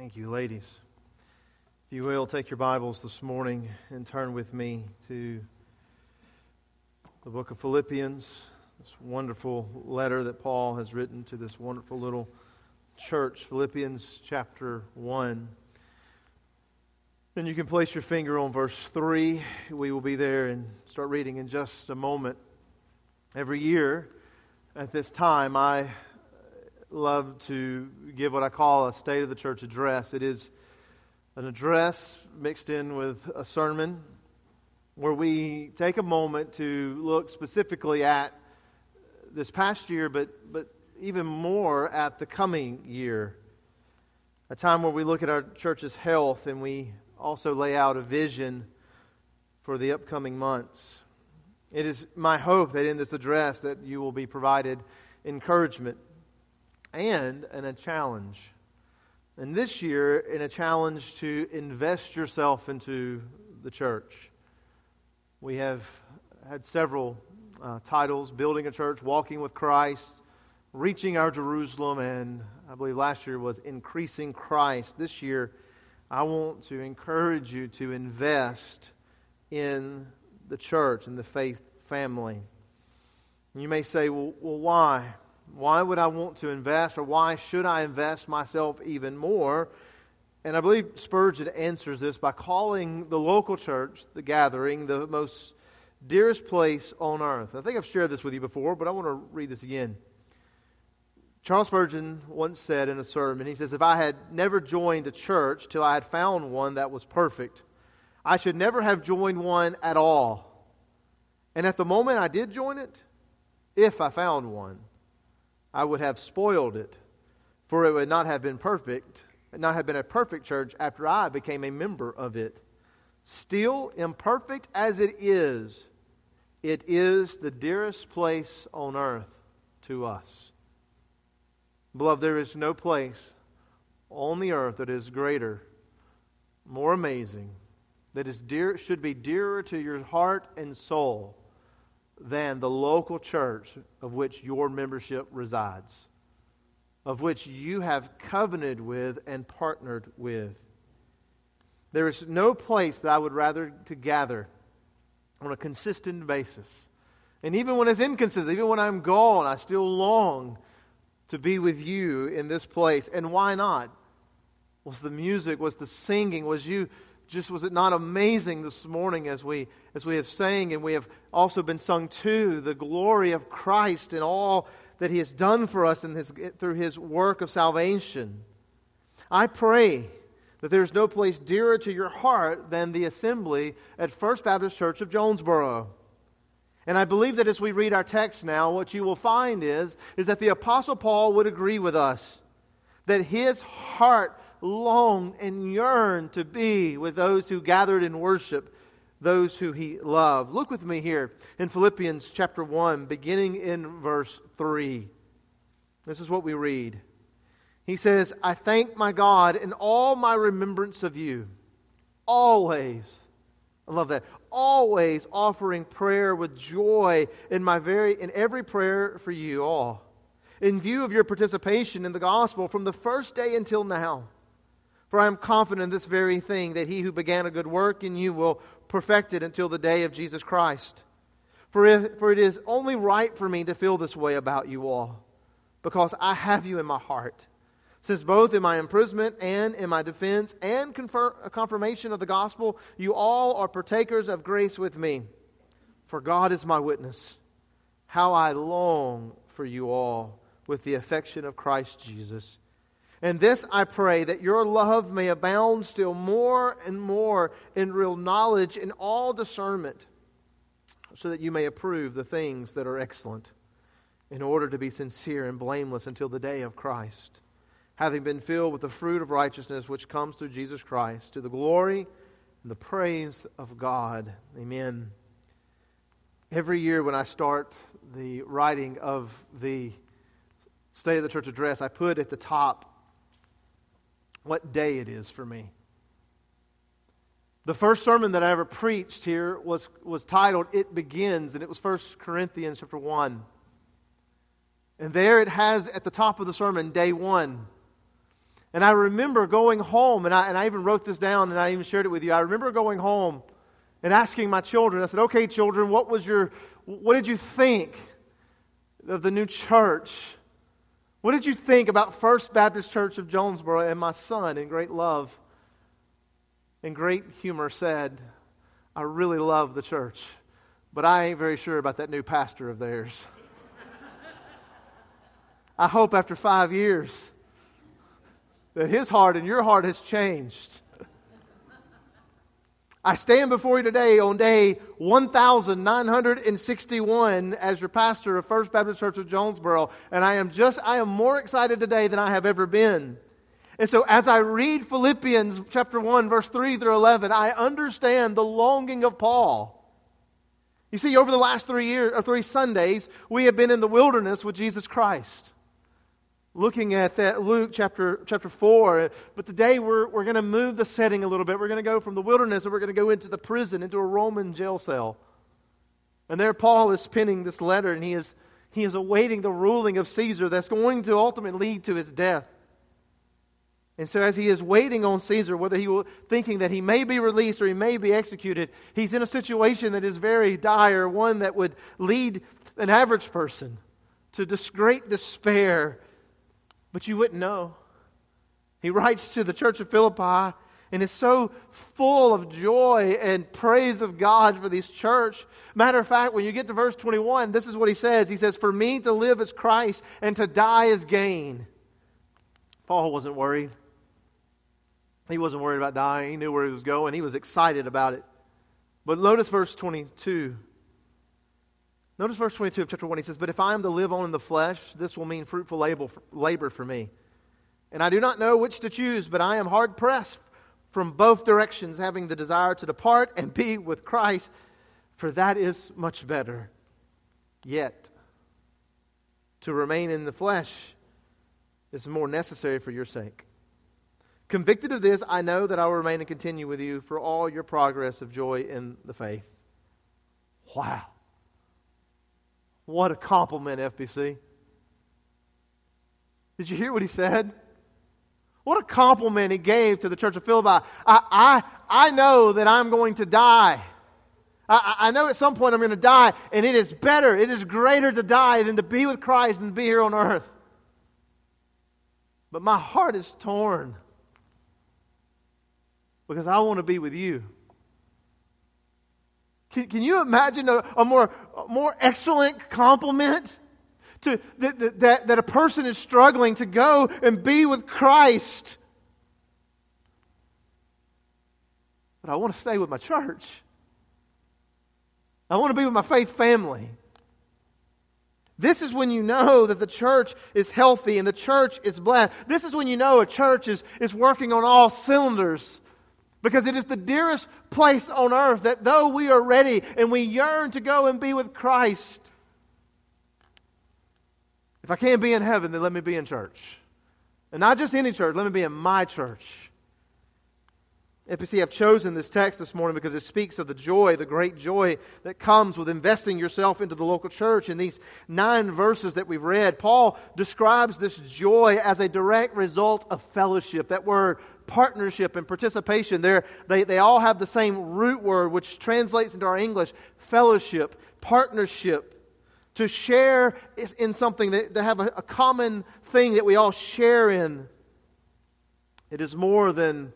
Thank you, ladies. If you will, take your Bibles this morning and turn with me to the book of Philippians, this wonderful letter that Paul has written to this wonderful little church, Philippians chapter 1. Then you can place your finger on verse 3. We will be there and start reading in just a moment. Every year at this time, I love to give what I call a State of the Church address. It is an address mixed in with a sermon where we take a moment to look specifically at this past year, but, but even more at the coming year. A time where we look at our church's health and we also lay out a vision for the upcoming months. It is my hope that in this address that you will be provided encouragement and in a challenge. And this year, in a challenge to invest yourself into the church. We have had several uh, titles Building a Church, Walking with Christ, Reaching Our Jerusalem, and I believe last year was Increasing Christ. This year, I want to encourage you to invest in the church and the faith family. You may say, well, well why? Why would I want to invest, or why should I invest myself even more? And I believe Spurgeon answers this by calling the local church, the gathering, the most dearest place on earth. I think I've shared this with you before, but I want to read this again. Charles Spurgeon once said in a sermon, he says, If I had never joined a church till I had found one that was perfect, I should never have joined one at all. And at the moment I did join it, if I found one, I would have spoiled it, for it would not have been perfect, not have been a perfect church after I became a member of it. Still, imperfect as it is, it is the dearest place on earth to us. Beloved, there is no place on the earth that is greater, more amazing, that is dear, should be dearer to your heart and soul than the local church of which your membership resides, of which you have covenanted with and partnered with. There is no place that I would rather to gather on a consistent basis. And even when it's inconsistent, even when I'm gone, I still long to be with you in this place. And why not? Was the music, was the singing, was you just was it not amazing this morning as we as we have sang and we have also been sung to the glory of Christ and all that he has done for us in his, through his work of salvation. I pray that there is no place dearer to your heart than the assembly at First Baptist Church of Jonesboro. And I believe that as we read our text now, what you will find is, is that the Apostle Paul would agree with us that his heart longed and yearned to be with those who gathered in worship, those who he loved. Look with me here in Philippians chapter 1, beginning in verse 3. This is what we read. He says, I thank my God in all my remembrance of you, always. I love that. Always offering prayer with joy in my very in every prayer for you all. In view of your participation in the gospel from the first day until now for I am confident in this very thing, that he who began a good work in you will perfect it until the day of Jesus Christ. For, if, for it is only right for me to feel this way about you all, because I have you in my heart. Since both in my imprisonment and in my defense and confer, uh, confirmation of the gospel, you all are partakers of grace with me. For God is my witness, how I long for you all with the affection of Christ Jesus. And this I pray that your love may abound still more and more in real knowledge and all discernment, so that you may approve the things that are excellent, in order to be sincere and blameless until the day of Christ, having been filled with the fruit of righteousness which comes through Jesus Christ, to the glory and the praise of God. Amen. Every year when I start the writing of the State of the Church address, I put at the top what day it is for me. The first sermon that I ever preached here was, was titled It Begins, and it was 1 Corinthians chapter 1. And there it has at the top of the sermon, day one. And I remember going home, and I, and I even wrote this down and I even shared it with you. I remember going home and asking my children, I said, okay, children, what was your, what did you think of the new church? What did you think about First Baptist Church of Jonesboro? And my son, in great love and great humor, said, I really love the church, but I ain't very sure about that new pastor of theirs. I hope after five years that his heart and your heart has changed. I stand before you today on day 1961 as your pastor of First Baptist Church of Jonesboro, and I am just, I am more excited today than I have ever been. And so as I read Philippians chapter 1 verse 3 through 11, I understand the longing of Paul. You see, over the last three years, or uh, three Sundays, we have been in the wilderness with Jesus Christ looking at that Luke chapter, chapter 4. But today we're, we're going to move the setting a little bit. We're going to go from the wilderness and we're going to go into the prison, into a Roman jail cell. And there Paul is penning this letter and he is, he is awaiting the ruling of Caesar that's going to ultimately lead to his death. And so, as he is waiting on Caesar, whether he will, thinking that he may be released or he may be executed, he's in a situation that is very dire, one that would lead an average person to great despair but you wouldn't know. He writes to the church of Philippi and is so full of joy and praise of God for this church. Matter of fact, when you get to verse 21, this is what he says. He says, For me to live is Christ and to die is gain. Paul wasn't worried. He wasn't worried about dying. He knew where he was going. He was excited about it. But notice verse 22. Notice verse 22 of chapter 1. He says, But if I am to live on in the flesh, this will mean fruitful labor for me. And I do not know which to choose, but I am hard pressed from both directions, having the desire to depart and be with Christ, for that is much better. Yet, to remain in the flesh is more necessary for your sake. Convicted of this, I know that I will remain and continue with you for all your progress of joy in the faith. Wow. What a compliment, FBC. Did you hear what he said? What a compliment he gave to the church of Philippi. I, I, I know that I'm going to die. I, I know at some point I'm going to die, and it is better, it is greater to die than to be with Christ and be here on earth. But my heart is torn because I want to be with you. Can, can you imagine a, a more, a more excellent compliment? To, that, that, that a person is struggling to go and be with Christ. But I want to stay with my church. I want to be with my faith family. This is when you know that the church is healthy and the church is blessed. This is when you know a church is, is working on all cylinders. Because it is the dearest place on earth that though we are ready and we yearn to go and be with Christ, if I can't be in heaven, then let me be in church. And not just any church, let me be in my church. FBC, I've chosen this text this morning because it speaks of the joy, the great joy that comes with investing yourself into the local church. In these nine verses that we've read, Paul describes this joy as a direct result of fellowship. That word, partnership and participation, they they, they all have the same root word, which translates into our English fellowship, partnership. To share in something, that, to have a, a common thing that we all share in. It is more than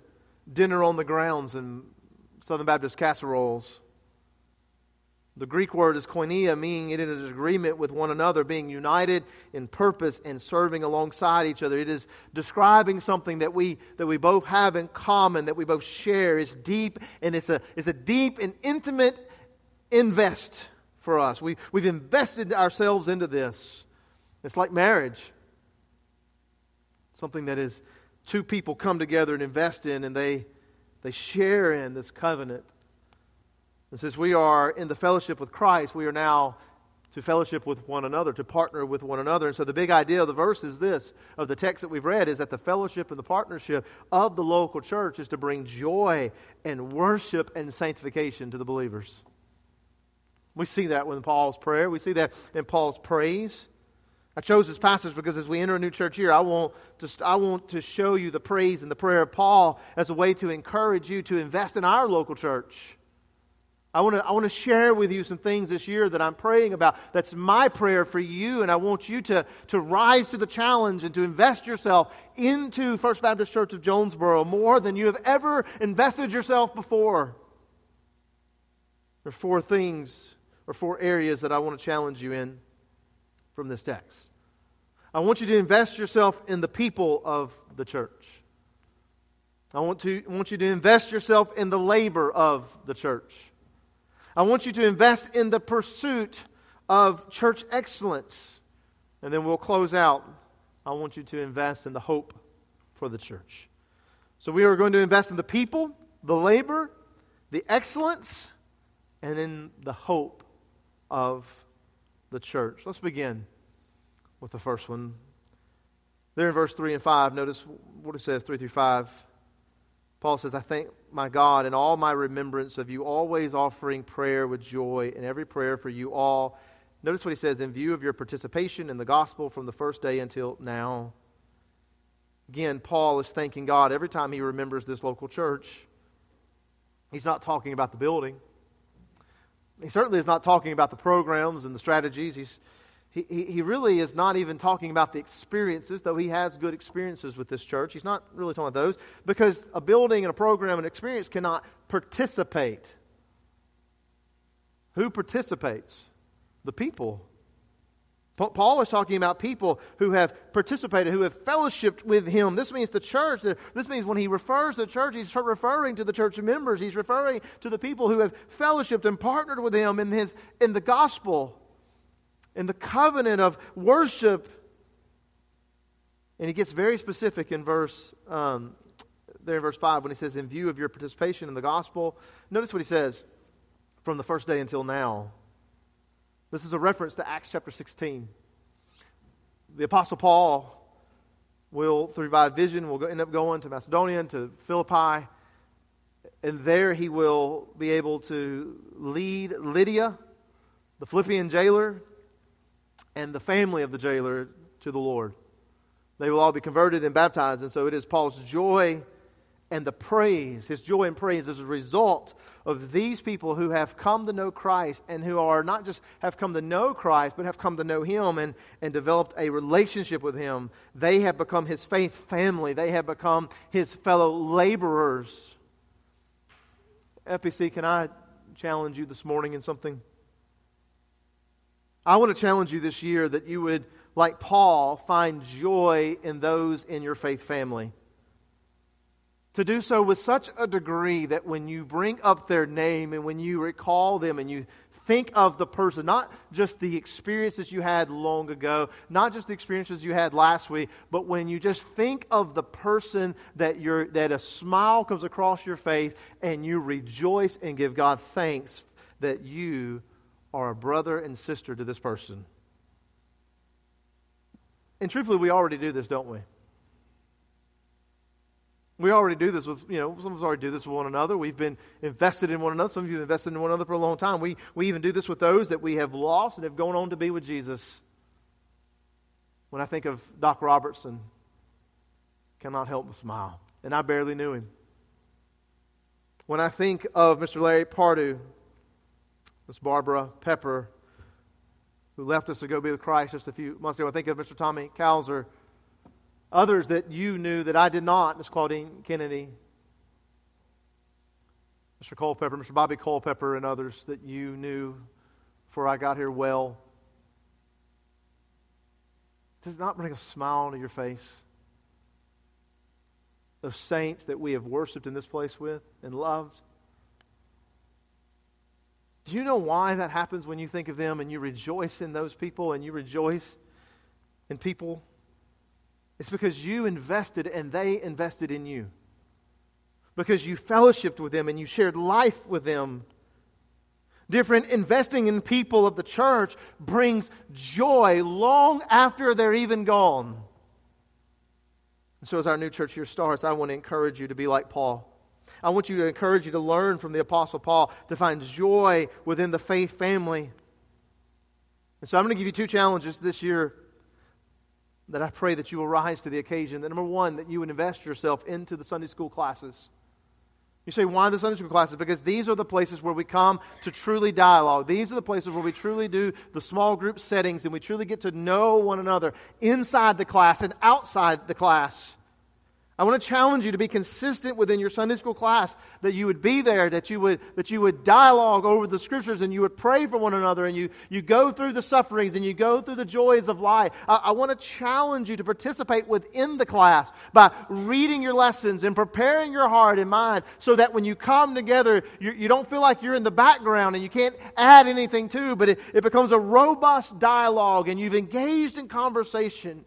dinner on the grounds and Southern Baptist casseroles. The Greek word is koinonia, meaning it is agreement with one another, being united in purpose and serving alongside each other. It is describing something that we, that we both have in common, that we both share. It's deep, and it's a, it's a deep and intimate invest for us. We, we've invested ourselves into this. It's like marriage, something that is two people come together and invest in and they, they share in this covenant. And since we are in the fellowship with Christ, we are now to fellowship with one another, to partner with one another. And so the big idea of the verse is this, of the text that we've read, is that the fellowship and the partnership of the local church is to bring joy and worship and sanctification to the believers. We see that in Paul's prayer. We see that in Paul's praise. I chose this passage because as we enter a new church year, I want, to, I want to show you the praise and the prayer of Paul as a way to encourage you to invest in our local church. I want, to, I want to share with you some things this year that I'm praying about. That's my prayer for you, and I want you to, to rise to the challenge and to invest yourself into First Baptist Church of Jonesboro more than you have ever invested yourself before. There are four things or four areas that I want to challenge you in from this text. I want you to invest yourself in the people of the church. I want, to, I want you to invest yourself in the labor of the church. I want you to invest in the pursuit of church excellence. And then we'll close out. I want you to invest in the hope for the church. So we are going to invest in the people, the labor, the excellence, and in the hope of the church. Let's begin with the first one. There in verse 3 and 5, notice what it says 3 through 5. Paul says, I thank my God in all my remembrance of you, always offering prayer with joy in every prayer for you all. Notice what he says, in view of your participation in the gospel from the first day until now. Again, Paul is thanking God every time he remembers this local church. He's not talking about the building. He certainly is not talking about the programs and the strategies. He's he, he, really is not even talking about the experiences, though he has good experiences with this church. He's not really talking about those because a building and a program and experience cannot participate. Who participates? The people. Paul is talking about people who have participated, who have fellowshipped with him. This means the church. This means when he refers to the church, he's referring to the church members. He's referring to the people who have fellowshipped and partnered with him in, his, in the gospel in the covenant of worship. And he gets very specific in verse um, there in verse 5 when he says, In view of your participation in the gospel. Notice what he says from the first day until now. This is a reference to Acts chapter 16. The Apostle Paul will, through by vision, will end up going to Macedonia, to Philippi, and there he will be able to lead Lydia, the Philippian jailer, and the family of the jailer to the Lord. They will all be converted and baptized. And so it is Paul's joy and the praise, his joy and praise as a result of these people who have come to know Christ and who are not just have come to know Christ, but have come to know him and, and developed a relationship with him. They have become his faith family, they have become his fellow laborers. FBC, can I challenge you this morning in something? I want to challenge you this year that you would, like Paul, find joy in those in your faith family. To do so with such a degree that when you bring up their name and when you recall them and you think of the person, not just the experiences you had long ago, not just the experiences you had last week, but when you just think of the person that you're, that a smile comes across your face and you rejoice and give God thanks that you are a brother and sister to this person. And truthfully, we already do this, don't we? We already do this with, you know, some of us already do this with one another. We've been invested in one another. Some of you have invested in one another for a long time. We, we even do this with those that we have lost and have gone on to be with Jesus. When I think of Doc Robertson, cannot help but smile. And I barely knew him. When I think of Mr. Larry Pardue, Miss Barbara Pepper, who left us to go be with Christ just a few months ago. I think of Mr. Tommy Cowser. Others that you knew that I did not, Miss Claudine Kennedy, Mr. Culpepper, Mr. Bobby Culpepper, and others that you knew before I got here well. Does not bring a smile to your face? Those saints that we have worshiped in this place with and loved. Do you know why that happens when you think of them and you rejoice in those people and you rejoice in people? It's because you invested and they invested in you. Because you fellowshipped with them and you shared life with them. Different investing in people of the church brings joy long after they're even gone. And so, as our new church year starts, I want to encourage you to be like Paul. I want you to encourage you to learn from the Apostle Paul to find joy within the faith family. And so I'm going to give you two challenges this year that I pray that you will rise to the occasion. That number one, that you would invest yourself into the Sunday school classes. You say, why the Sunday school classes? Because these are the places where we come to truly dialogue. These are the places where we truly do the small group settings and we truly get to know one another inside the class and outside the class. I want to challenge you to be consistent within your Sunday school class, that you would be there, that you would, that you would dialogue over the scriptures and you would pray for one another and you, you go through the sufferings and you go through the joys of life. I, I want to challenge you to participate within the class by reading your lessons and preparing your heart and mind so that when you come together, you, you don't feel like you're in the background and you can't add anything to, but it, it becomes a robust dialogue and you've engaged in conversation.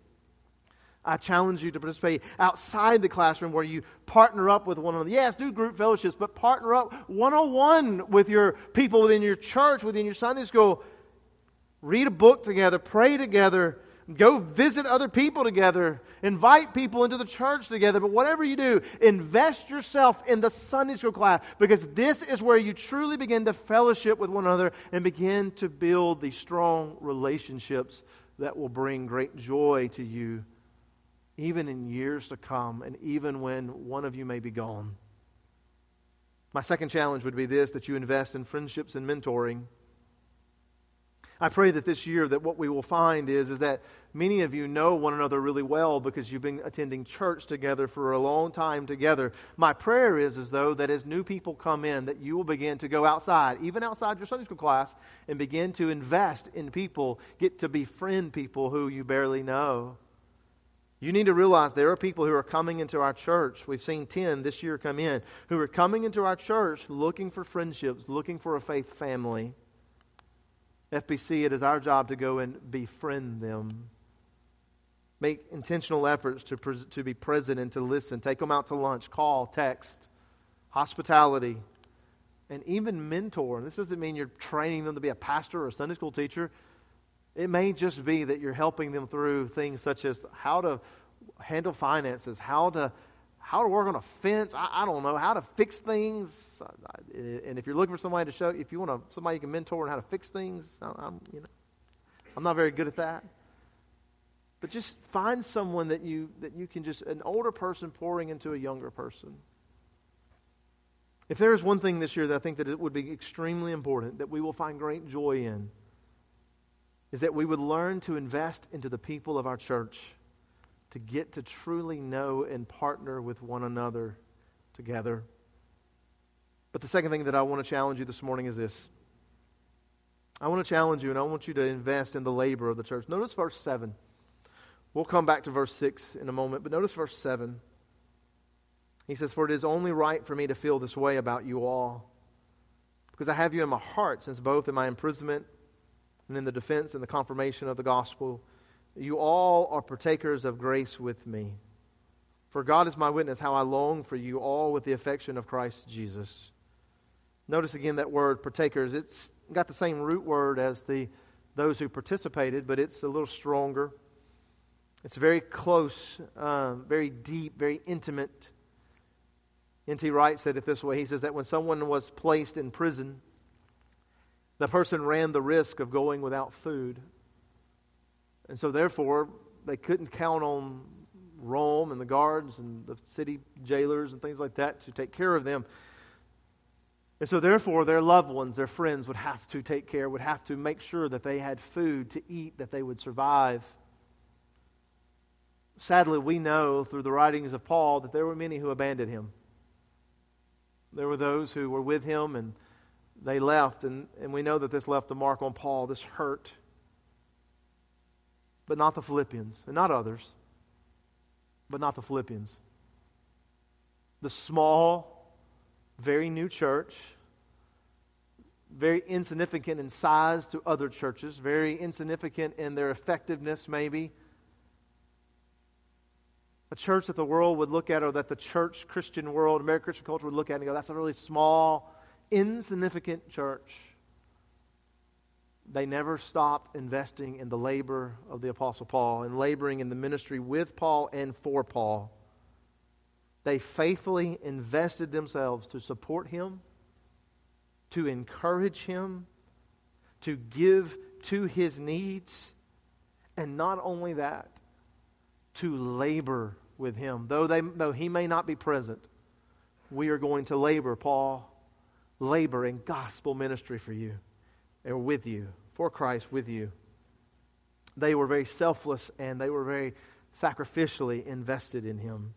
I challenge you to participate outside the classroom where you partner up with one another. Yes, do group fellowships, but partner up one on one with your people within your church, within your Sunday school. Read a book together, pray together, go visit other people together, invite people into the church together. But whatever you do, invest yourself in the Sunday school class because this is where you truly begin to fellowship with one another and begin to build these strong relationships that will bring great joy to you even in years to come, and even when one of you may be gone. My second challenge would be this that you invest in friendships and mentoring. I pray that this year that what we will find is, is that many of you know one another really well because you've been attending church together for a long time together. My prayer is as though that as new people come in that you will begin to go outside, even outside your Sunday school class, and begin to invest in people, get to befriend people who you barely know. You need to realize there are people who are coming into our church. We've seen 10 this year come in who are coming into our church looking for friendships, looking for a faith family. FBC, it is our job to go and befriend them. Make intentional efforts to, to be present and to listen. Take them out to lunch, call, text, hospitality, and even mentor. And this doesn't mean you're training them to be a pastor or a Sunday school teacher. It may just be that you're helping them through things such as how to handle finances, how to how to work on a fence. I, I, don't know how to fix things. And if you're looking for somebody to show, if you want somebody you can mentor on how to fix things, I'm you know, I'm not very good at that. But just find someone that you that you can just an older person pouring into a younger person. If there is one thing this year that I think that it would be extremely important that we will find great joy in is that we would learn to invest into the people of our church to get to truly know and partner with one another together. But the second thing that I want to challenge you this morning is this. I want to challenge you and I want you to invest in the labor of the church. Notice verse 7. We'll come back to verse 6 in a moment, but notice verse 7. He says, For it is only right for me to feel this way about you all, because I have you in my heart, since both in my imprisonment and in the defense and the confirmation of the gospel. You all are partakers of grace with me. For God is my witness how I long for you all with the affection of Christ Jesus. Notice again that word partakers. It's got the same root word as the those who participated, but it's a little stronger. It's very close, um, very deep, very intimate. N.T. Wright said it this way. He says that when someone was placed in prison, the person ran the risk of going without food. And so, therefore, they couldn't count on Rome and the guards and the city jailers and things like that to take care of them. And so, therefore, their loved ones, their friends, would have to take care, would have to make sure that they had food to eat, that they would survive. Sadly, we know through the writings of Paul that there were many who abandoned him. There were those who were with him and they left, and, and we know that this left a mark on Paul, this hurt. But not the Philippians, and not others, but not the Philippians. The small, very new church, very insignificant in size to other churches, very insignificant in their effectiveness, maybe. A church that the world would look at, or that the church Christian world, American Christian culture would look at and go, that's a really small, insignificant church, they never stopped investing in the labor of the Apostle Paul and laboring in the ministry with Paul and for Paul. They faithfully invested themselves to support him, to encourage him, to give to his needs. And not only that, to labor with him. Though, they, though he may not be present, we are going to labor, Paul, labor in gospel ministry for you, or with you, for Christ, with you. They were very selfless and they were very sacrificially invested in him.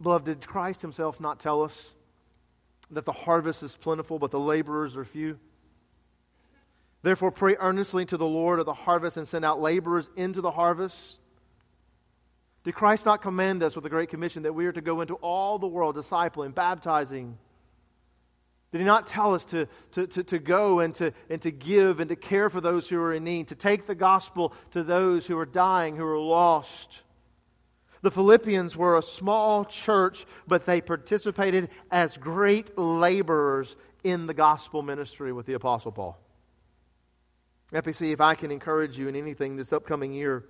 Beloved, did Christ himself not tell us that the harvest is plentiful, but the laborers are few? Therefore, pray earnestly to the Lord of the harvest and send out laborers into the harvest. Did Christ not command us with the Great Commission that we are to go into all the world, discipling, baptizing? Did he not tell us to, to, to, to, go and to, and to give and to care for those who are in need, to take the gospel to those who are dying, who are lost? The Philippians were a small church, but they participated as great laborers in the gospel ministry with the Apostle Paul. FBC, if I can encourage you in anything this upcoming year,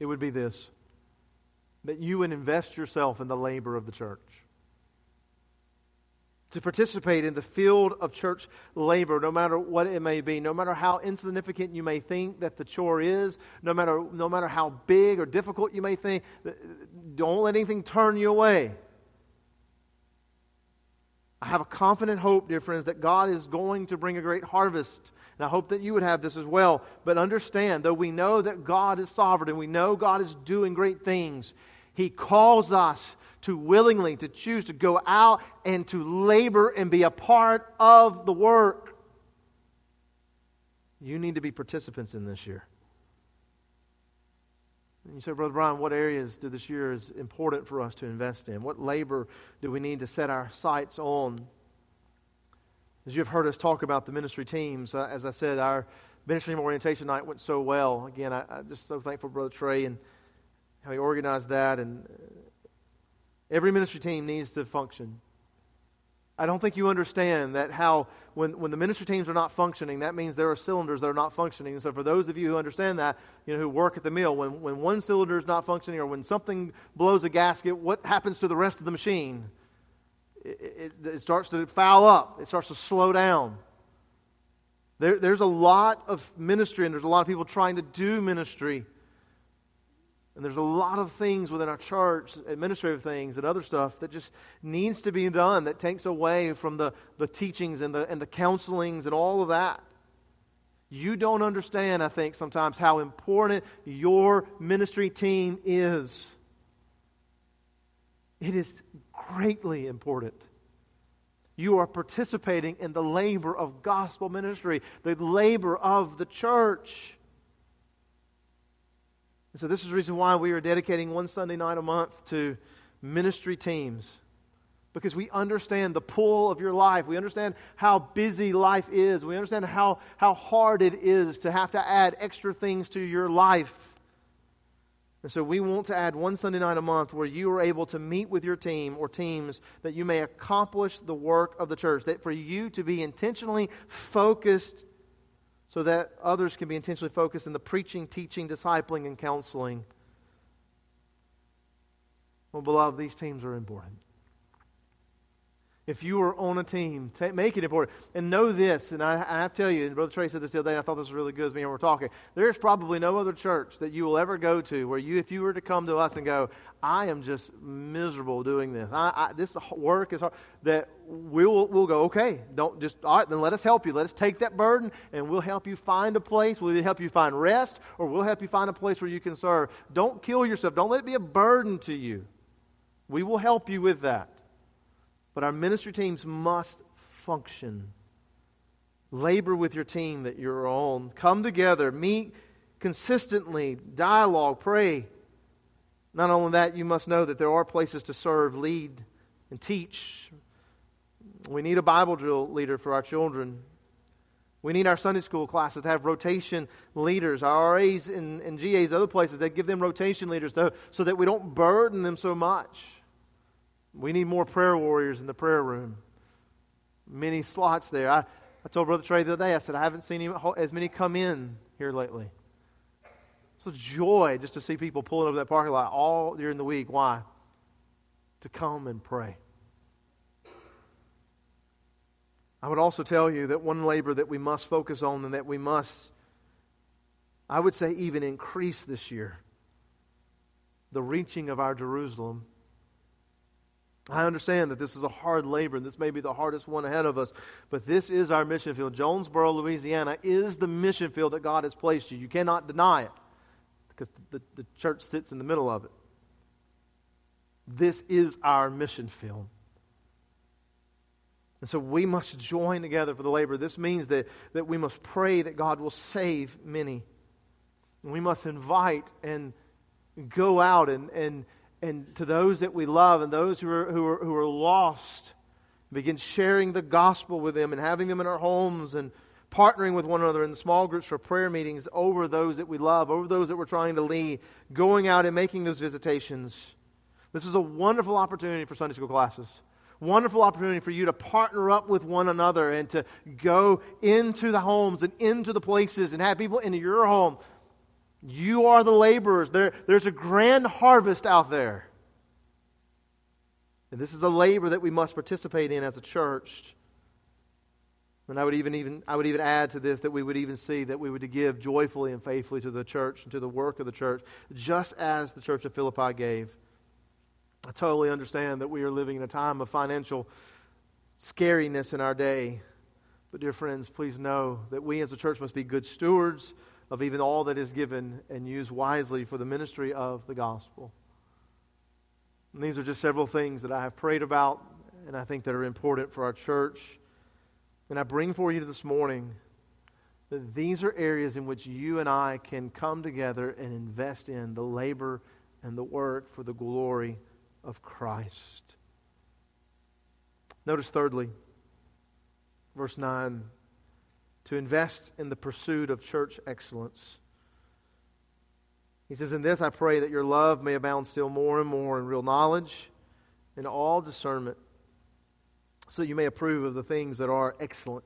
it would be this that you would invest yourself in the labor of the church. To participate in the field of church labor, no matter what it may be, no matter how insignificant you may think that the chore is, no matter, no matter how big or difficult you may think, don't let anything turn you away. I have a confident hope, dear friends, that God is going to bring a great harvest and I hope that you would have this as well. But understand, though we know that God is sovereign and we know God is doing great things, He calls us to willingly to choose to go out and to labor and be a part of the work. You need to be participants in this year. And you say, Brother Brian, what areas do this year is important for us to invest in? What labor do we need to set our sights on? As you've heard us talk about the ministry teams, uh, as I said, our ministry orientation night went so well. Again, I, am just so thankful, Brother Trey, and how he organized that. And uh, every ministry team needs to function. I don't think you understand that how, when, when the ministry teams are not functioning, that means there are cylinders that are not functioning. so, for those of you who understand that, you know, who work at the mill, when, when one cylinder is not functioning or when something blows a gasket, what happens to the rest of the machine? It, it, it starts to foul up, it starts to slow down. There, there's a lot of ministry, and there's a lot of people trying to do ministry. And there's a lot of things within our church, administrative things and other stuff, that just needs to be done, that takes away from the, the teachings and the, and the counselings and all of that. You don't understand, I think, sometimes how important your ministry team is. It is greatly important. You are participating in the labor of gospel ministry, the labor of the church. And so, this is the reason why we are dedicating one Sunday night a month to ministry teams. Because we understand the pull of your life. We understand how busy life is. We understand how, how hard it is to have to add extra things to your life. And so we want to add one Sunday night a month where you are able to meet with your team or teams that you may accomplish the work of the church. That for you to be intentionally focused so that others can be intentionally focused in the preaching, teaching, discipling, and counseling. Well, beloved, these teams are important. If you are on a team, take, make it important. And know this, and I, I have to tell you, and Brother Trey said this the other day, and I thought this was really good as me and we're talking. There's probably no other church that you will ever go to where you, if you were to come to us and go, I am just miserable doing this. I, I, this work is hard. That we'll, we'll go, okay, don't just, all right, then let us help you. Let us take that burden and we'll help you find a place. We'll help you find rest or we'll help you find a place where you can serve. Don't kill yourself. Don't let it be a burden to you. We will help you with that. But our ministry teams must function. Labor with your team that you're on. Come together, meet consistently, dialogue, pray. Not only that, you must know that there are places to serve, lead, and teach. We need a Bible drill leader for our children. We need our Sunday school classes to have rotation leaders. Our RAs and, and GAs, other places, they give them rotation leaders so that we don't burden them so much. We need more prayer warriors in the prayer room. Many slots there. I, I told Brother Trey the other day, I said, I haven't seen as many come in here lately. It's a joy just to see people pulling over that parking lot all during the week. Why? To come and pray. I would also tell you that one labor that we must focus on and that we must I would say even increase this year the reaching of our Jerusalem. I understand that this is a hard labor and this may be the hardest one ahead of us, but this is our mission field. Jonesboro, Louisiana is the mission field that God has placed you. You cannot deny it because the, the church sits in the middle of it. This is our mission field. And so we must join together for the labor. This means that, that we must pray that God will save many. We must invite and go out and, and, and to those that we love and those who are, who are, who are lost, begin sharing the gospel with them and having them in our homes and partnering with one another in small groups for prayer meetings over those that we love, over those that we're trying to lead, going out and making those visitations. This is a wonderful opportunity for Sunday school classes wonderful opportunity for you to partner up with one another and to go into the homes and into the places and have people into your home. You are the laborers. There, there's a grand harvest out there. And this is a labor that we must participate in as a church. And I would even, even I would even add to this that we would even see that we would give joyfully and faithfully to the church and to the work of the church, just as the church of Philippi gave. I totally understand that we are living in a time of financial scariness in our day. But, dear friends, please know that we as a church must be good stewards of even all that is given and used wisely for the ministry of the gospel. And these are just several things that I have prayed about and I think that are important for our church. And I bring for you this morning that these are areas in which you and I can come together and invest in the labor and the work for the glory of Christ. Notice, thirdly, verse 9, to invest in the pursuit of church excellence. He says, In this I pray that your love may abound still more and more in real knowledge and all discernment, so you may approve of the things that are excellent,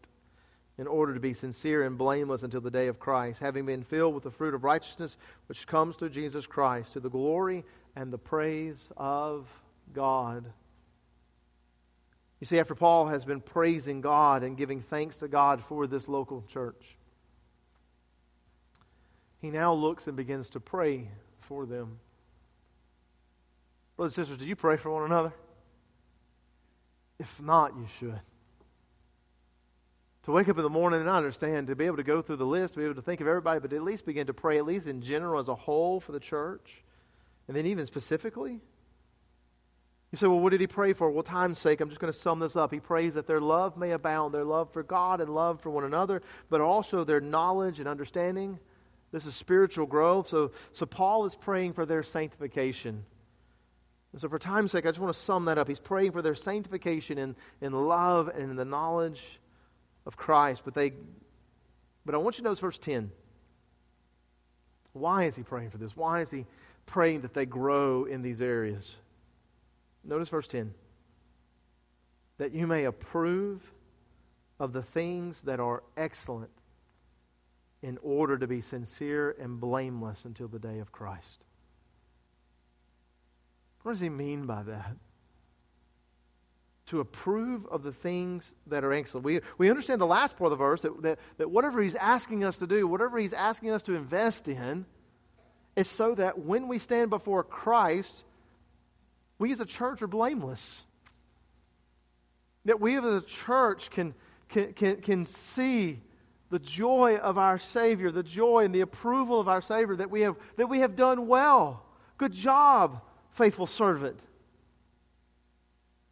in order to be sincere and blameless until the day of Christ, having been filled with the fruit of righteousness which comes through Jesus Christ, to the glory and the praise of God. You see, after Paul has been praising God and giving thanks to God for this local church, he now looks and begins to pray for them. Brothers and sisters, do you pray for one another? If not, you should. To wake up in the morning and understand, to be able to go through the list, to be able to think of everybody, but at least begin to pray, at least in general as a whole for the church. And then, even specifically, you say, well, what did he pray for? Well, time's sake, I'm just going to sum this up. He prays that their love may abound, their love for God and love for one another, but also their knowledge and understanding. This is spiritual growth. So, so Paul is praying for their sanctification. And so, for time's sake, I just want to sum that up. He's praying for their sanctification in, in love and in the knowledge of Christ. But, they, but I want you to notice verse 10. Why is he praying for this? Why is he praying that they grow in these areas. Notice verse 10 that you may approve of the things that are excellent in order to be sincere and blameless until the day of Christ. What does he mean by that? To approve of the things that are excellent. We, we understand the last part of the verse that, that, that whatever he's asking us to do, whatever he's asking us to invest in, is so that when we stand before Christ, we as a church are blameless. That we as a church can, can, can, can see the joy of our Savior, the joy and the approval of our Savior that we have, that we have done well. Good job, faithful servant.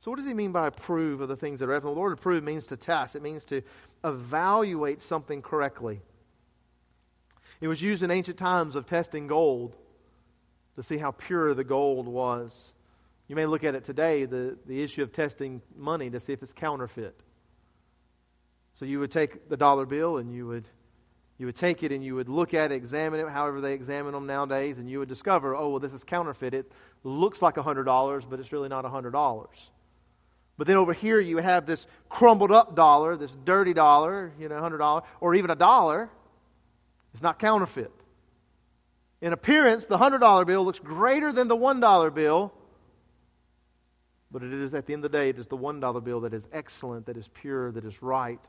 So, what does he mean by approve of the things that are excellent? The Lord approve means to test, it means to evaluate something correctly. It was used in ancient times of testing gold to see how pure the gold was. You may look at it today, the, the issue of testing money to see if it's counterfeit. So you would take the dollar bill and you would you would take it and you would look at it, examine it, however they examine them nowadays, and you would discover, oh, well, this is counterfeit. It looks like $100, but it's really not $100. But then over here, you would have this crumbled up dollar, this dirty dollar, you know, $100, or even a dollar, it's not counterfeit. In appearance, the $100 bill looks greater than the $1 bill, but it is, at the end of the day, it is the $1 bill that is excellent, that is pure, that is right,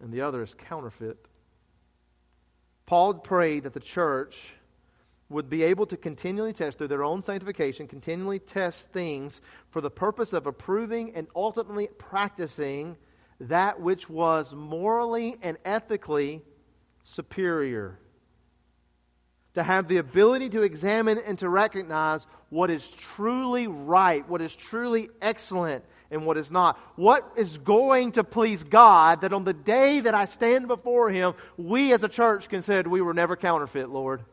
and the other is counterfeit. Paul prayed that the church would be able to continually test through their own sanctification, continually test things for the purpose of approving and ultimately practicing that which was morally and ethically superior. To have the ability to examine and to recognize what is truly right, what is truly excellent, and what is not. What is going to please God that on the day that I stand before Him, we as a church can say, We were never counterfeit, Lord.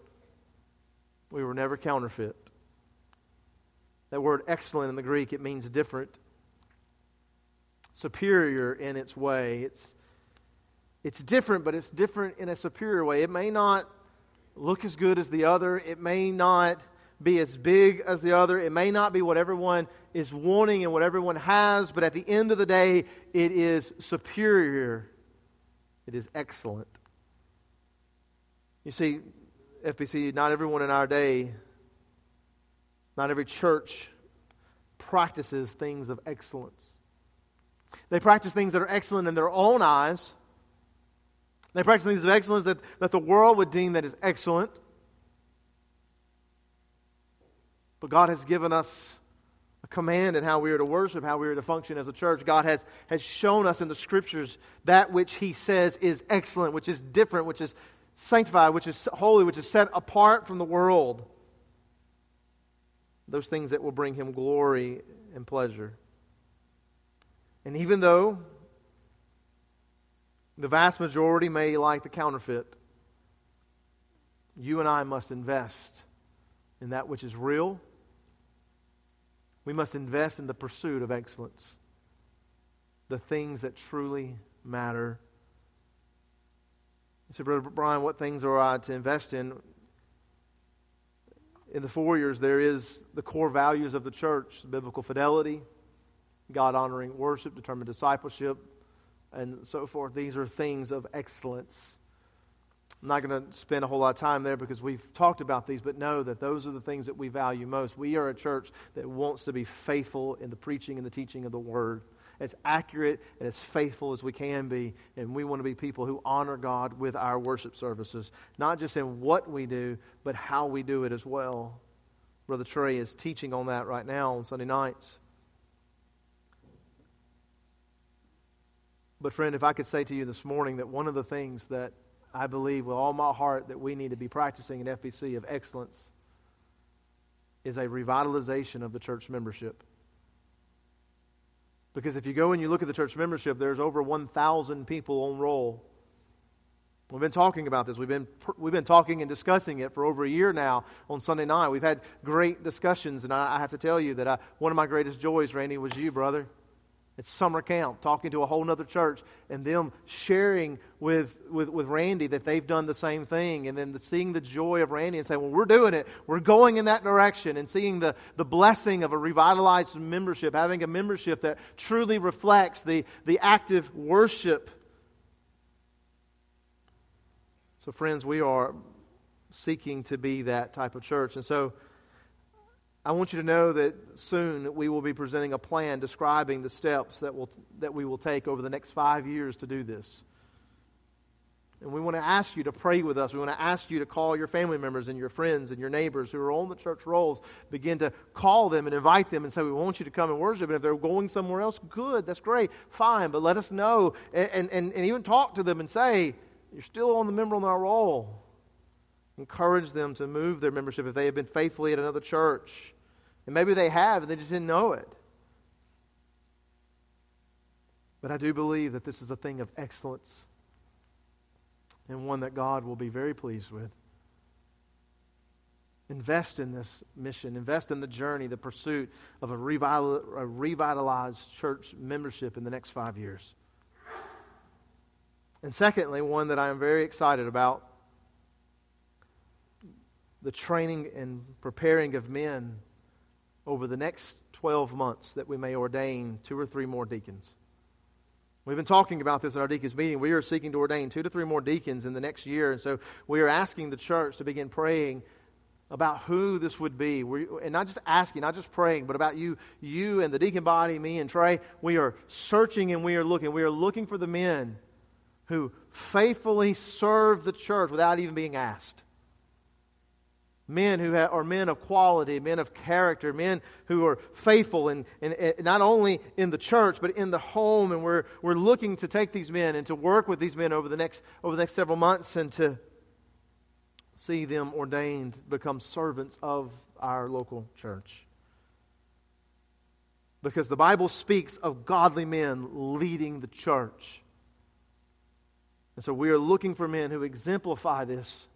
We were never counterfeit. That word excellent in the Greek, it means different, superior in its way. It's, it's different, but it's different in a superior way. It may not look as good as the other, it may not be as big as the other, it may not be what everyone is wanting and what everyone has, but at the end of the day, it is superior. It is excellent. You see, FBC, not everyone in our day, not every church practices things of excellence. They practice things that are excellent in their own eyes. They practice things of excellence that, that the world would deem that is excellent. But God has given us a command in how we are to worship, how we are to function as a church. God has, has shown us in the scriptures that which He says is excellent, which is different, which is sanctified, which is holy, which is set apart from the world. Those things that will bring Him glory and pleasure. And even though the vast majority may like the counterfeit, you and I must invest in that which is real we must invest in the pursuit of excellence, the things that truly matter. You say, Brother Brian, what things are I to invest in? In the four years, there is the core values of the church biblical fidelity, God honoring worship, determined discipleship, and so forth. These are things of excellence. I'm not going to spend a whole lot of time there because we've talked about these, but know that those are the things that we value most. We are a church that wants to be faithful in the preaching and the teaching of the Word, as accurate and as faithful as we can be. And we want to be people who honor God with our worship services, not just in what we do, but how we do it as well. Brother Trey is teaching on that right now on Sunday nights. But, friend, if I could say to you this morning that one of the things that I believe with all my heart that we need to be practicing in FBC of excellence is a revitalization of the church membership. Because if you go and you look at the church membership, there's over 1,000 people on roll. We've been talking about this. We've been, we've been talking and discussing it for over a year now on Sunday night. We've had great discussions, and I, I have to tell you that I, one of my greatest joys, Randy, was you, brother. It's summer camp, talking to a whole other church, and them sharing with, with, with Randy that they've done the same thing, and then the, seeing the joy of Randy and saying, Well, we're doing it. We're going in that direction, and seeing the, the blessing of a revitalized membership, having a membership that truly reflects the, the active worship. So, friends, we are seeking to be that type of church. And so, I want you to know that soon we will be presenting a plan describing the steps that, will, that we will take over the next five years to do this. And we want to ask you to pray with us. We want to ask you to call your family members and your friends and your neighbors who are on the church rolls. Begin to call them and invite them and say, We want you to come and worship. And if they're going somewhere else, good, that's great, fine. But let us know and, and, and even talk to them and say, You're still on the member on our roll. Encourage them to move their membership if they have been faithfully at another church. And maybe they have and they just didn't know it. But I do believe that this is a thing of excellence and one that God will be very pleased with. Invest in this mission. Invest in the journey, the pursuit of a, revital, a revitalized church membership in the next five years. And secondly, one that I am very excited about the training and preparing of men over the next 12 months that we may ordain two or three more deacons. We've been talking about this in our deacons meeting. We are seeking to ordain two to three more deacons in the next year. And so we are asking the church to begin praying about who this would be. we and not just asking, not just praying, but about you, you and the deacon body, me and Trey. We are searching and we are looking. We are looking for the men who faithfully serve the church without even being asked. Men who are men of quality, men of character, men who are faithful, and, not only in the church, but in the home. And we're, we're looking to take these men and to work with these men over the next, over the next several months and to see them ordained, become servants of our local church. Because the Bible speaks of godly men leading the church. And so we are looking for men who exemplify this.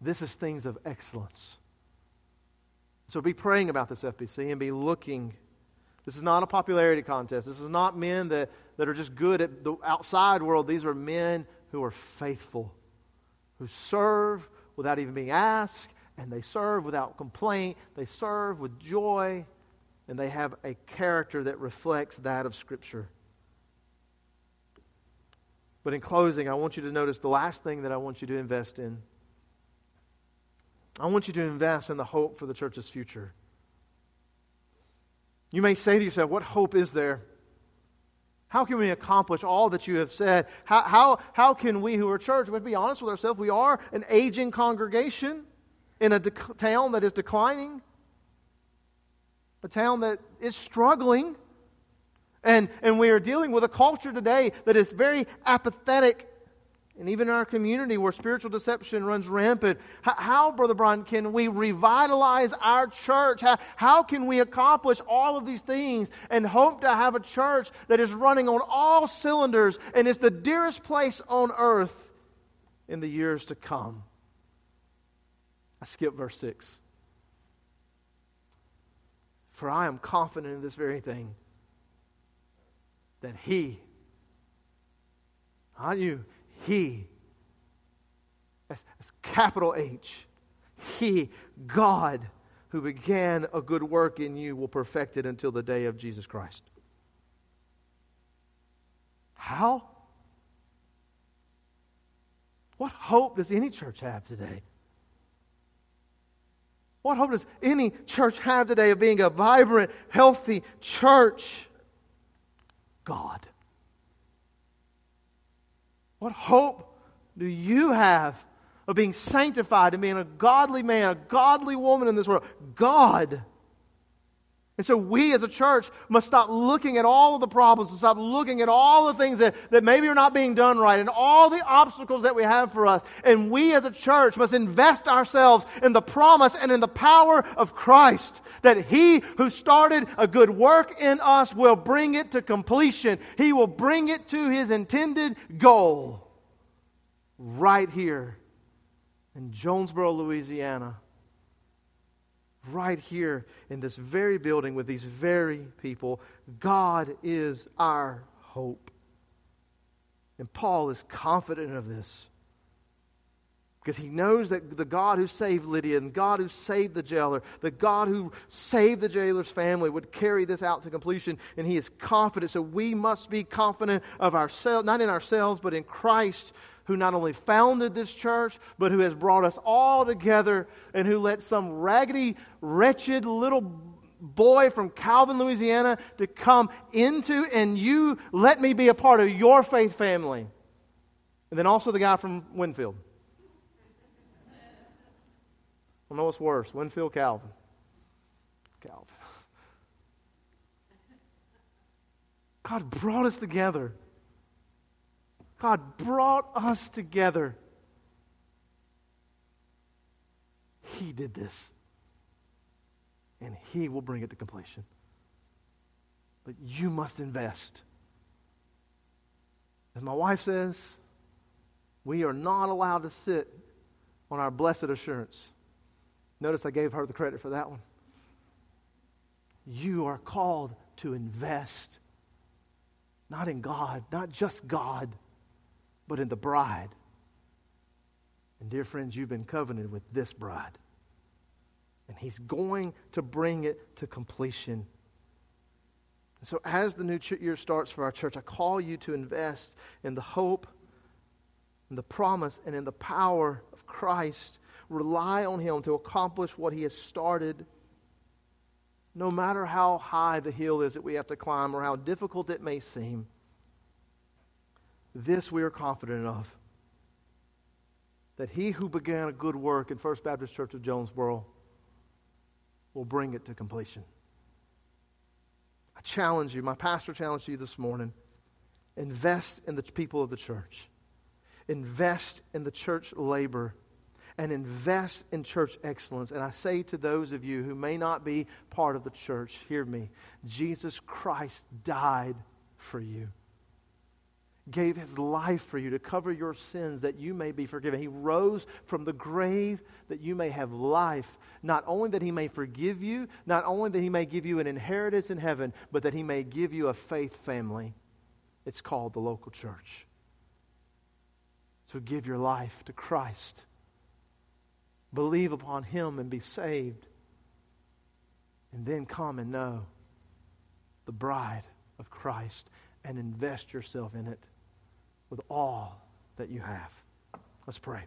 This is things of excellence. So be praying about this FBC and be looking. This is not a popularity contest. This is not men that, that are just good at the outside world. These are men who are faithful, who serve without even being asked, and they serve without complaint. They serve with joy, and they have a character that reflects that of Scripture. But in closing, I want you to notice the last thing that I want you to invest in. I want you to invest in the hope for the church's future. You may say to yourself, What hope is there? How can we accomplish all that you have said? How, how, how can we who are church, let's be honest with ourselves, we are an aging congregation in a town that is declining, a town that is struggling. And, and we are dealing with a culture today that is very apathetic. And even in our community where spiritual deception runs rampant, how, how, Brother Brian, can we revitalize our church? How, how can we accomplish all of these things and hope to have a church that is running on all cylinders and is the dearest place on earth in the years to come? I skip verse 6. For I am confident in this very thing that He, not you, He, that's, that's capital H, He, God, who began a good work in you, will perfect it until the day of Jesus Christ. How? What hope does any church have today? What hope does any church have today of being a vibrant, healthy church? God. What hope do you have of being sanctified and being a godly man, a godly woman in this world? God. And so we as a church must stop looking at all of the problems and stop looking at all the things that, that maybe are not being done right and all the obstacles that we have for us. And we as a church must invest ourselves in the promise and in the power of Christ that He who started a good work in us will bring it to completion. He will bring it to His intended goal right here in Jonesboro, Louisiana right here in this very building with these very people. God is our hope. And Paul is confident of this because he knows that the God who saved Lydia and God who saved the jailer, the God who saved the jailer's family would carry this out to completion, and he is confident. So we must be confident of ourselves, not in ourselves, but in Christ who not only founded this church, but who has brought us all together and who let some raggedy, wretched little boy from Calvin, Louisiana to come into and you let me be a part of your faith family. And then also the guy from Winnfield. I don't know what's worse, Winnfield, Calvin. Calvin. God brought us together. God brought us together. He did this. And He will bring it to completion. But you must invest. As my wife says, we are not allowed to sit on our blessed assurance. Notice I gave her the credit for that one. You are called to invest, not in God, not just God but in the bride. And dear friends, you've been covenanted with this bride. And he's going to bring it to completion. And So, as the new year starts for our church, I call you to invest in the hope, in the promise, and in the power of Christ. Rely on him to accomplish what he has started. No matter how high the hill is that we have to climb or how difficult it may seem. This we are confident of that he who began a good work in First Baptist Church of Jonesboro will bring it to completion. I challenge you, my pastor challenged you this morning invest in the people of the church, invest in the church labor, and invest in church excellence. And I say to those of you who may not be part of the church, hear me Jesus Christ died for you gave his life for you to cover your sins that you may be forgiven. He rose from the grave that you may have life. Not only that he may forgive you, not only that he may give you an inheritance in heaven, but that he may give you a faith family. It's called the local church. So give your life to Christ. Believe upon him and be saved. And then come and know the bride of Christ and invest yourself in it with all that you have. Let's pray.